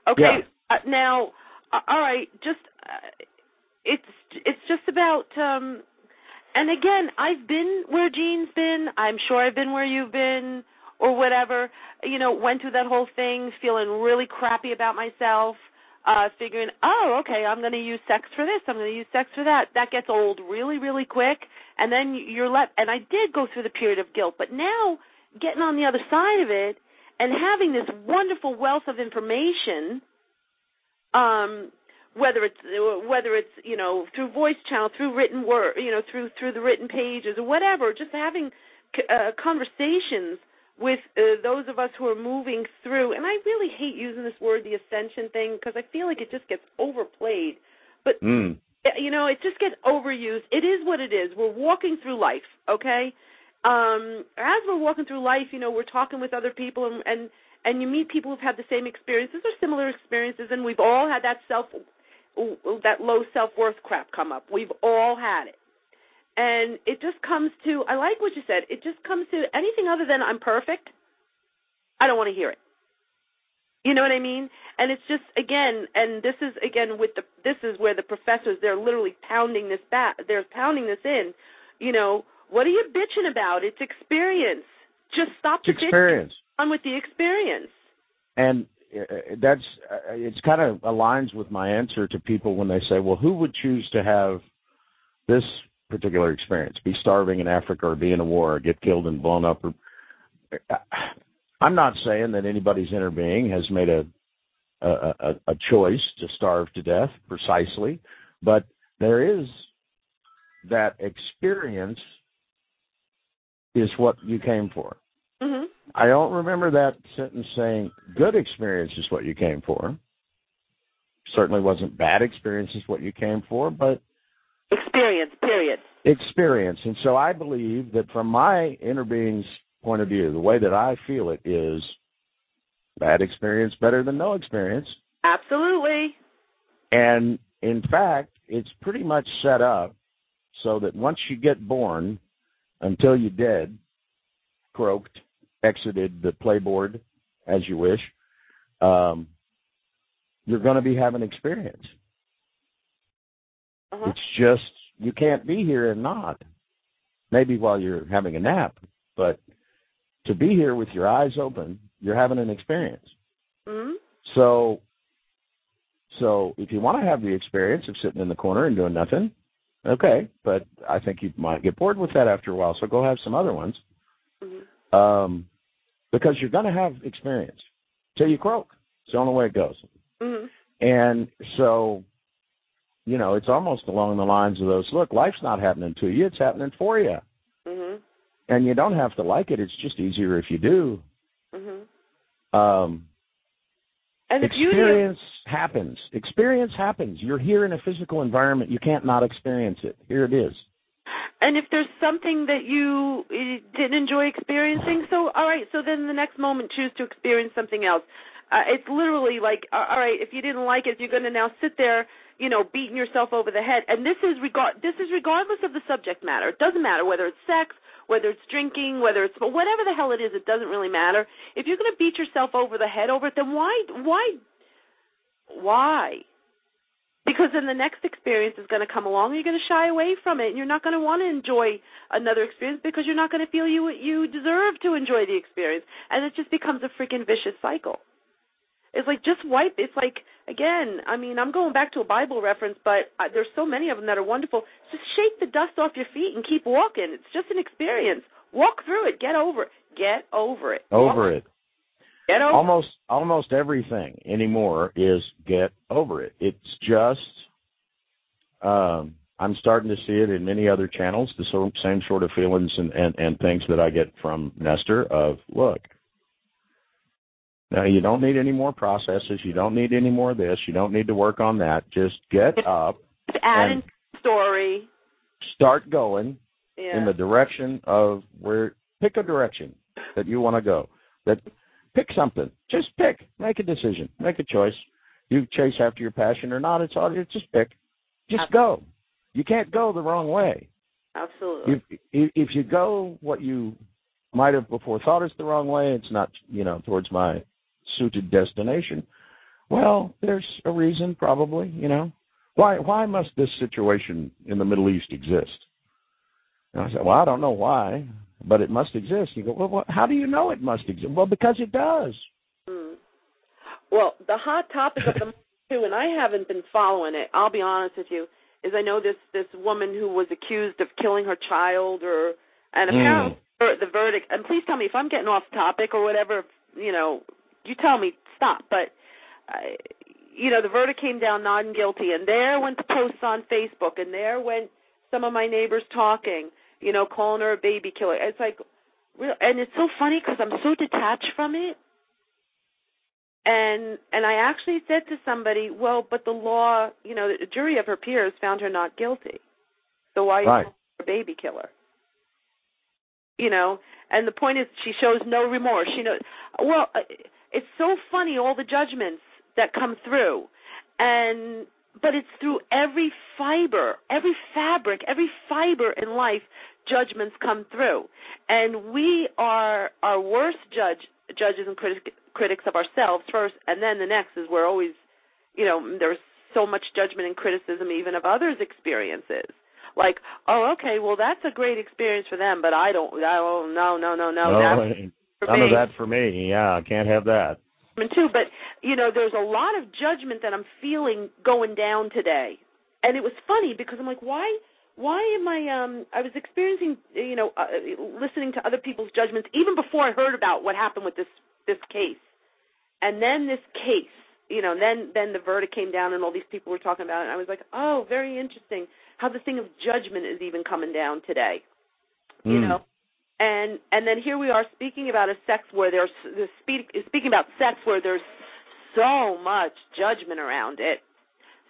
Okay. Uh, now, uh, all right, just uh, it's it's just about. um and again, I've been where Jean's been. I'm sure I've been where you've been, or whatever. You know, went through that whole thing, feeling really crappy about myself, uh, figuring, oh, okay, I'm going to use sex for this. I'm going to use sex for that. That gets old really, really quick, and then you're left. And I did go through the period of guilt, but now getting on the other side of it and having this wonderful wealth of information um whether it's whether it's you know through voice channel through written word you know through through the written pages or whatever just having uh, conversations with uh, those of us who are moving through and I really hate using this word the ascension thing because I feel like it just gets overplayed. But Mm. you know it just gets overused. It is what it is. We're walking through life okay? Um as we're walking through life you know we're talking with other people and and and you meet people who've had the same experiences or similar experiences and we've all had that self that low self-worth crap come up. We've all had it and it just comes to i like what you said it just comes to anything other than i'm perfect i don't want to hear it. You know what i mean? And it's just again and this is again with the this is where the professors they're literally pounding this back they're pounding this in. You know what are you bitching about? It's experience. Just stop the experience. on with the experience. And uh, that's uh, it's kind of aligns with my answer to people when they say, "Well, who would choose to have this particular experience? Be starving in Africa, or be in a war, or get killed and blown up?" Or, I'm not saying that anybody's inner being has made a a, a a choice to starve to death precisely, but there is that experience is what you came for. mhm I don't remember that sentence saying good experience is what you came for. Certainly wasn't bad experience is what you came for, but experience period experience. And so I believe that from my inner being's point of view, the way that I feel it is bad experience better than no experience. absolutely And in fact, it's pretty much set up so that once you get born until you're dead, croaked, exited the playboard as you wish, um, you're going to be having experience. uh-huh. It's just you can't be here and not. Maybe while you're having a nap, but to be here with your eyes open, you're having an experience. mhm So, so if you want to have the experience of sitting in the corner and doing nothing, okay. But I think you might get bored with that after a while. So go have some other ones, mhm um, because you're going to have experience till you croak. It's the only way it goes. mhm And so, you know, it's almost along the lines of those. Look, life's not happening to you; it's happening for you, mhm and you don't have to like it. It's just easier if you do. mhm Um, And the beauty of experience happens. Experience happens. You're here in a physical environment. You can't not experience it. Here it is. And if there's something that you eh, didn't enjoy experiencing, so all right, so then the next moment choose to experience something else. Uh, it's literally like, all right, if you didn't like it, you're going to now sit there, you know, beating yourself over the head. And this is regard this is regardless of the subject matter. It doesn't matter whether it's sex, whether it's drinking, whether it's whatever the hell it is. It doesn't really matter. If you're going to beat yourself over the head over it, then why why why? Because then the next experience is going to come along, and you're going to shy away from it, and you're not going to want to enjoy another experience because you're not going to feel you you deserve to enjoy the experience, and it just becomes a freaking vicious cycle. It's like just wipe. It's like again. I mean, I'm going back to a Bible reference, but uh, there's so many of them that are wonderful. Just shake the dust off your feet and keep walking. It's just an experience. Walk through it. Get over it. Get over it. Over Walk- it. Get over. Almost almost everything anymore is get over it. It's just um I'm starting to see it in many other channels, the same sort of feelings and, and, and things that I get from Nestor of look. Now you don't need any more processes, you don't need any more of this, you don't need to work on that. Just get up, Just add and- story. start going Yeah. in the direction of where pick a direction that you want to go. That pick something. Just pick. Make a decision. Make a choice. You chase after your passion or not, it's all it's just pick. Just go. You can't go the wrong way. Absolutely. If if you go what you might have before thought is the wrong way, it's not you know towards my suited destination. Well, there's a reason probably, you know. Why why must this situation in the Middle East exist? And I said, well, I don't know why, but it must exist. You go, well, what, how do you know it must exist? Well, because it does. Mm. Well, the hot topic of the month too, and I haven't been following it. I'll be honest with you. Is I know this this woman who was accused of killing her child, or and Mm. apparently ver- the verdict. And please tell me if I'm getting off topic or whatever. You know, you tell me stop. But uh, you know, the verdict came down not guilty, and there went the posts on Facebook, and there went some of my neighbors talking. You know, calling her a baby killer. It's like, real, and it's so funny because I'm so detached from it and and I actually said to somebody, well, but the law, you know, the jury of her peers found her not guilty. So why are you calling her a baby killer? You know, and the point is, she shows no remorse. She knows. Well, uh, it's so funny all the judgments that come through, and but it's through every fiber, every fabric, every fiber in life. Judgments come through, and we are our worst judge judges and critics critics of ourselves first, and then the next is we're always, you know, there's so much judgment and criticism even of others' experiences. Like, oh, okay, well that's a great experience for them, but I don't. I oh, no, no, no, no. No, that's none me. of that for me. Yeah, I can't have that. too. But you know, there's a lot of judgment that I'm feeling going down today, and it was funny because I'm like, why? Why am I? Um, I was experiencing, you know, uh, listening to other people's judgments even before I heard about what happened with this this case, and then this case, you know, then then the verdict came down and all these people were talking about it. And I was like, oh, very interesting how the thing of judgment is even coming down today, you Mm. know and and then here we are speaking about a sex where there's, speak, speaking about sex where there's so much judgment around it.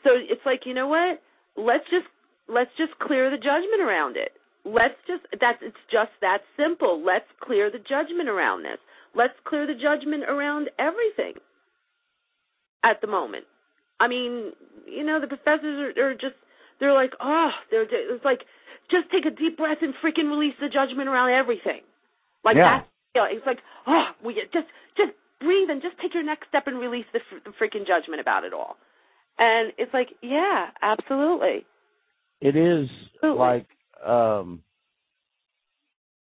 So it's like you know what? Let's just let's just clear the judgment around it. Let's just that's it's just that simple. Let's clear the judgment around this. Let's clear the judgment around everything at the moment. I mean, you know, the professors are, are just they're like, oh, they're it's like just take a deep breath and freaking release the judgment around everything. Like Yeah. that. You know, it's like, oh, we just just breathe and just take your next step and release the, the freaking judgment about it all. And it's like, yeah, absolutely. It is Absolutely. like um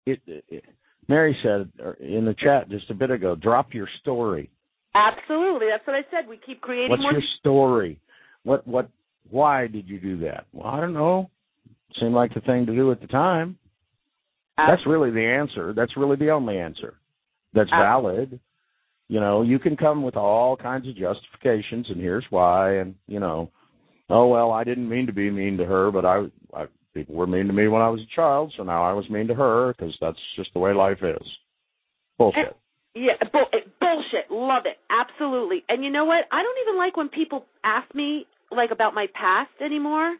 it, it Mary said in the chat just a bit ago, drop your story. Absolutely. That's what I said. We keep creating What's more your story? What what why did you do that? Well, I don't know. Seemed like the thing to do at the time. Uh, that's really the answer. That's really the only answer. That's Ab- valid. You know, you can come with all kinds of justifications and here's why and, you know, oh well, I didn't mean to be mean to her, but I I people were mean to me when I was a child, so now I was mean to her because that's just the way life is. Bullshit. Yeah, bull, eh, bullshit. Love it. Absolutely. And you know what? I don't even like when people ask me like about my past anymore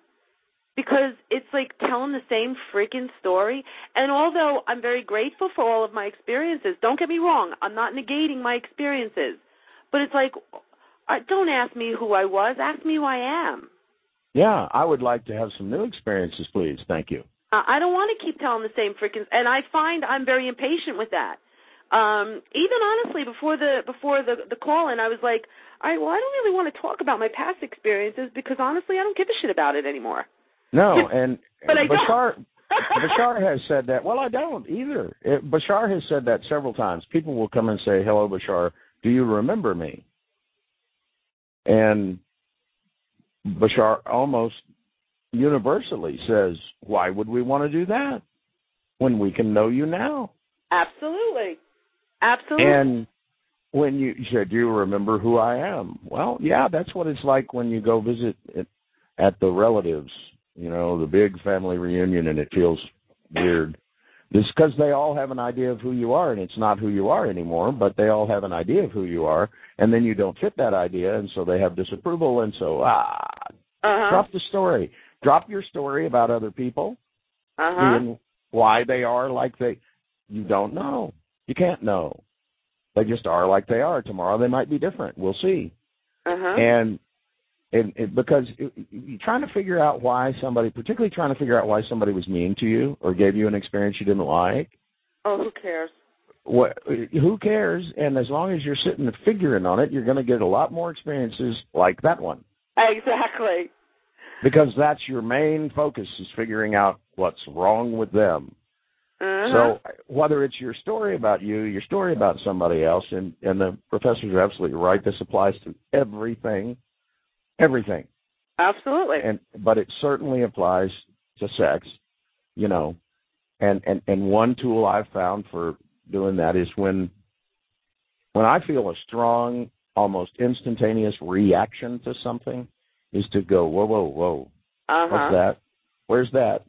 because it's like telling the same freaking story. And although I'm very grateful for all of my experiences, don't get me wrong, I'm not negating my experiences. But it's like don't ask me who I was, ask me who I am. Yeah, I would like to have some new experiences, please. Thank you. Uh, I don't want to keep telling the same freaking and I find I'm very impatient with that um even honestly before the before the the call in i was like all right well i don't really want to talk about my past experiences because honestly i don't give a shit about it anymore no and but I bashar don't. bashar has said that well i don't either it, bashar has said that several times people will come and say hello bashar do you remember me and bashar almost universally says why would we want to do that when we can know you now absolutely Absolutely. And when you, you said, "Do you remember who I am?" Well, yeah, that's what it's like when you go visit at the relatives. You know, the big family reunion, and it feels weird. It's because they all have an idea of who you are, and it's not who you are anymore. But they all have an idea of who you are, and then you don't fit that idea, and so they have disapproval, and so ah, uh-huh. drop the story. Drop your story about other people uh-huh. and why they are like they. You don't know. You can't know. They just are like they are. Tomorrow they might be different. We'll see. Uh-huh. And because you're trying to figure out why somebody, particularly trying to figure out why somebody was mean to you or gave you an experience you didn't like. Oh, who cares? What? Who cares? And as long as you're sitting and figuring on it, you're going to get a lot more experiences like that one. Exactly. Because that's your main focus is figuring out what's wrong with them. Uh-huh. So whether it's your story about you, your story about somebody else, and and the professors are absolutely right. This applies to everything, everything. Absolutely. And but it certainly applies to sex, you know. And and and one tool I've found for doing that is when when I feel a strong, almost instantaneous reaction to something, is to go whoa whoa whoa. Uh-huh. What's that? Where's that?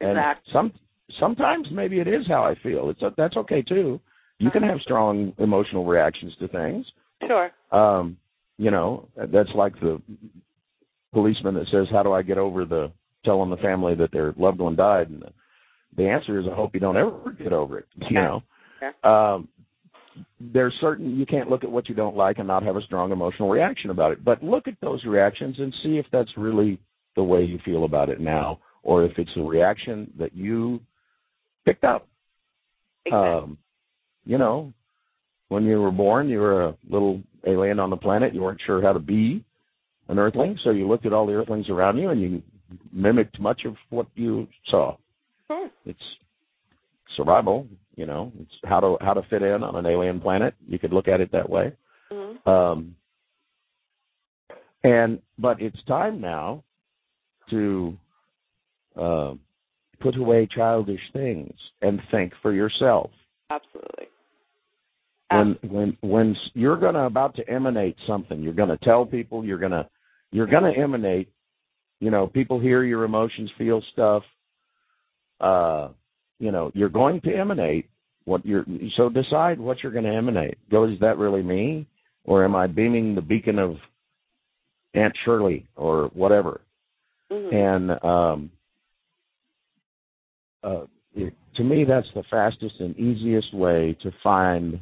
And exactly. some sometimes maybe it is how I feel. It's a, that's okay too. You can have strong emotional reactions to things. Sure. Um, you know, that's like the policeman that says, "How do I get over the telling the family that their loved one died?" And the, the answer is, "I hope you don't ever get over it." You know. Yeah. Um, there's certain you can't look at what you don't like and not have a strong emotional reaction about it. But look at those reactions and see if that's really the way you feel about it now, or if it's a reaction that you picked up. Exactly. Um, you know, when you were born, you were a little alien on the planet. You weren't sure how to be an earthling, so you looked at all the earthlings around you and you mimicked much of what you saw. Hmm. It's survival, you know. It's how to how to fit in on an alien planet. You could look at it that way. Mm-hmm. Um, and but it's time now to uh, put away childish things and think for yourself. Absolutely. When when when you're going to about to emanate something, you're going to tell people, you're going to you're going to emanate. You know, people hear your emotions, feel stuff. Uh, you know, you're going to emanate what you're. So decide what you're going to emanate. Go, is that really me, or am I beaming the beacon of Aunt Shirley or whatever? Mm-hmm. And um, uh, it, to me, that's the fastest and easiest way to find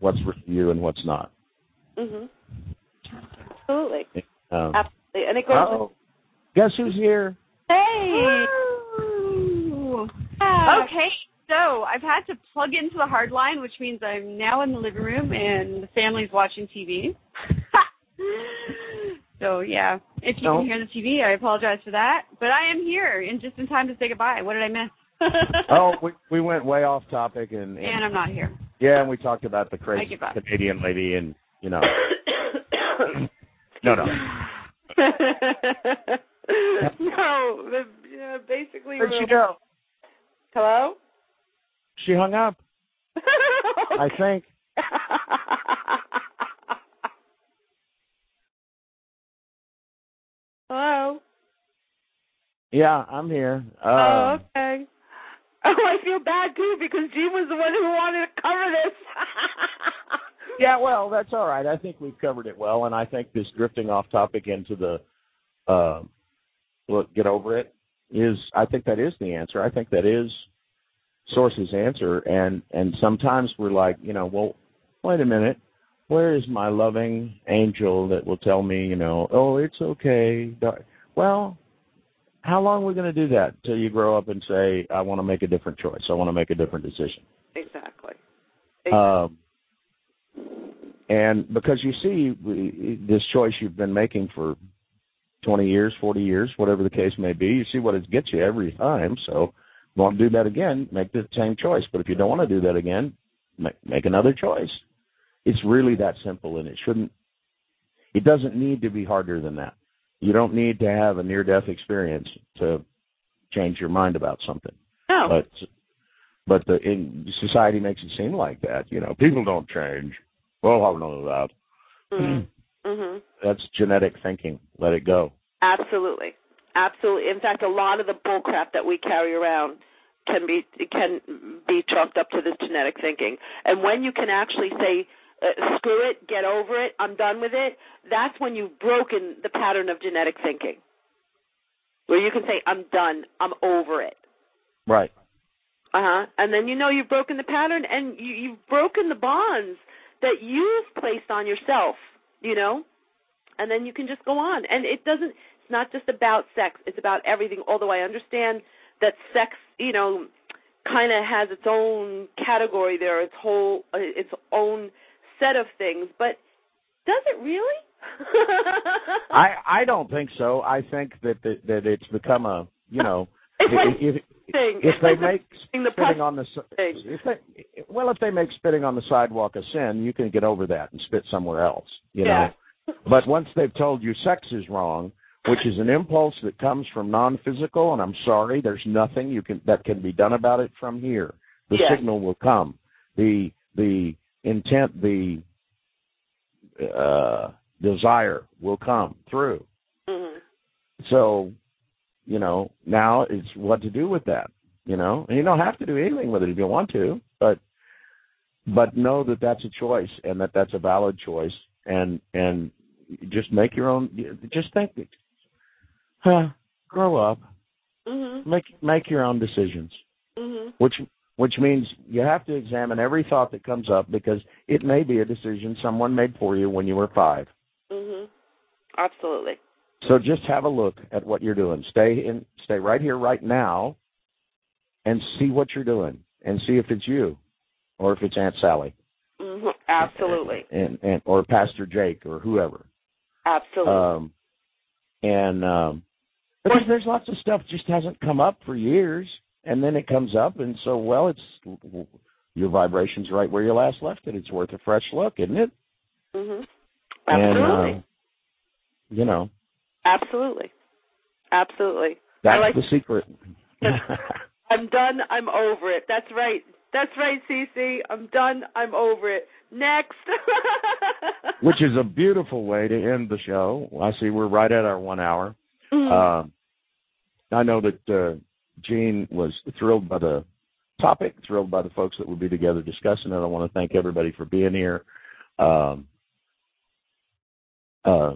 what's for you and what's not. Mhm. Absolutely. Um, Absolutely. And it goes. oh, guess who's here? Hey. Okay, so I've had to plug into the hard line, which means I'm now in the living room and the family's watching TV. so yeah, if you No. can hear the TV, I apologize for that. But I am here and just in time to say goodbye. What did I miss? oh, we we went way off topic and, and and I'm not here. Yeah, and we talked about the crazy. Canadian lady and you know no no. no, the, yeah, basically. Where'd she go? Hello. She hung up. I think. Hello. Yeah, I'm here. Uh, oh, okay. Oh, I feel bad too because Jean was the one who wanted to cover this. yeah, well, that's all right. I think we've covered it well, and I think this drifting off topic into the uh, look, get over it is. I think that is the answer. I think that is source's answer, and and sometimes we're like, you know, well, wait a minute, where is my loving angel that will tell me, you know, oh, it's okay. Well, how long are we going to do that till you grow up and say, I want to make a different choice. I want to make a different decision. Exactly. Um, and because you see this choice you've been making for 20 years, 40 years, whatever the case may be, you see what it gets you every time. So, you want to do that again, make the same choice. But if you don't want to do that again, make, make another choice. It's really that simple, and it shouldn't. It doesn't need to be harder than that. You don't need to have a near-death experience to change your mind about something. No. But but the in society makes it seem like that. You know, people don't change. Well, how know that? Mm-hmm. mm-hmm. That's genetic thinking. Let it go. Absolutely, absolutely. In fact, a lot of the bullcrap that we carry around can be can be chalked up to this genetic thinking. And when you can actually say, uh, "Screw it, get over it, I'm done with it," that's when you've broken the pattern of genetic thinking. Where you can say, "I'm done, I'm over it." Right. Uh huh. And then you know you've broken the pattern and you, you've broken the bonds that you've placed on yourself, you know? And then you can just go on. And it doesn't, it's not just about sex, it's about everything. Although I understand that sex, you know, kind of has its own category there, its whole, uh, its own set of things. But does it really? I I don't think so. I think that that, that it's become a you know it's like, if, thing. If they make the spitting on the if they, well, if they make spitting on the sidewalk a sin, you can get over that and spit somewhere else. You yeah. know. But once they've told you sex is wrong, which is an impulse that comes from non-physical, and I'm sorry, there's nothing you can that can be done about it from here. The yeah. signal will come. The the intent, the uh, desire will come through. Mm-hmm. So you know, now it's what to do with that. You know, and you don't have to do anything with it if you want to, but but know that that's a choice and that that's a valid choice, and and just make your own. Just think, huh? Grow up. Mm-hmm. Make make your own decisions. Mm-hmm. Which which means you have to examine every thought that comes up because it may be a decision someone made for you when you were 5 Mm-hmm. Absolutely. So just have a look at what you're doing. Stay in, stay right here, right now, and see what you're doing, and see if it's you, or if it's Aunt Sally. Mm-hmm. Absolutely. And, and or Pastor Jake or whoever. Absolutely. Um, and um, because there's lots of stuff just hasn't come up for years, and then it comes up, and so well, it's your vibration's right where you last left it. It's worth a fresh look, isn't it? Mhm. Absolutely. And, uh, you know, Absolutely. Absolutely. That's like the secret. I'm done. I'm over it. That's right. That's right, Cece. I'm done. I'm over it. Next. Which is a beautiful way to end the show. I see we're right at our one hour. Uh, I know that uh, Jean was thrilled by the topic, thrilled by the folks that will be together discussing it. I want to thank everybody for being here. Um, uh,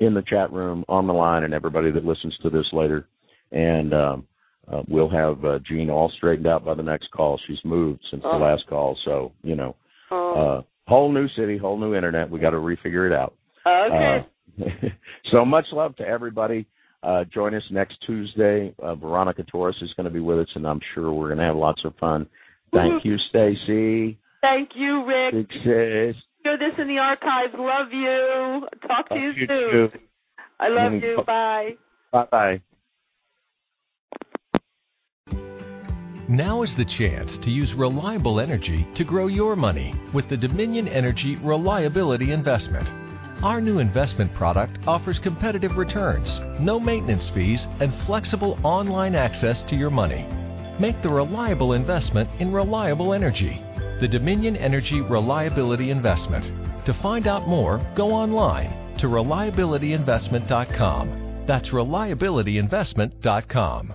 in the chat room, on the line, and everybody that listens to this later. And um, uh, we'll have uh, Jean all straightened out by the next call. She's moved since oh. the last call, so you know, oh. uh, whole new city, whole new internet. We got to refigure it out. Okay. Uh, so much love to everybody. Uh, join us next Tuesday. Uh, Veronica Torres is going to be with us, and I'm sure we're going to have lots of fun. Thank you, Stacy. Thank you, Rick. Success hear this in the archives. Love you. Talk to Love you, you soon. too. I love Mm, you. Bye. Bye bye. Now is the chance to use reliable energy to grow your money with the Dominion Energy Reliability Investment. Our new investment product offers competitive returns, no maintenance fees, and flexible online access to your money. Make the reliable investment in reliable energy. The Dominion Energy Reliability Investment. To find out more, go online to reliabilityinvestment.com. That's reliabilityinvestment.com.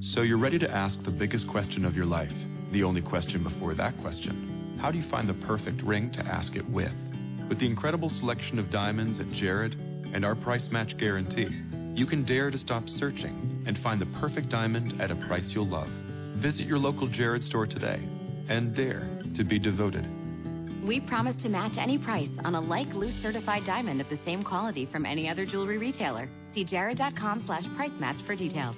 So you're ready to ask the biggest question of your life, the only question before that question. How do you find the perfect ring to ask it with? With the incredible selection of diamonds at Jared and our price match guarantee, you can dare to stop searching and find the perfect diamond at a price you'll love. Visit your local Jared store today and dare to be devoted. We promise to match any price on a like loose certified diamond of the same quality from any other jewelry retailer. See jared.com slash price match for details.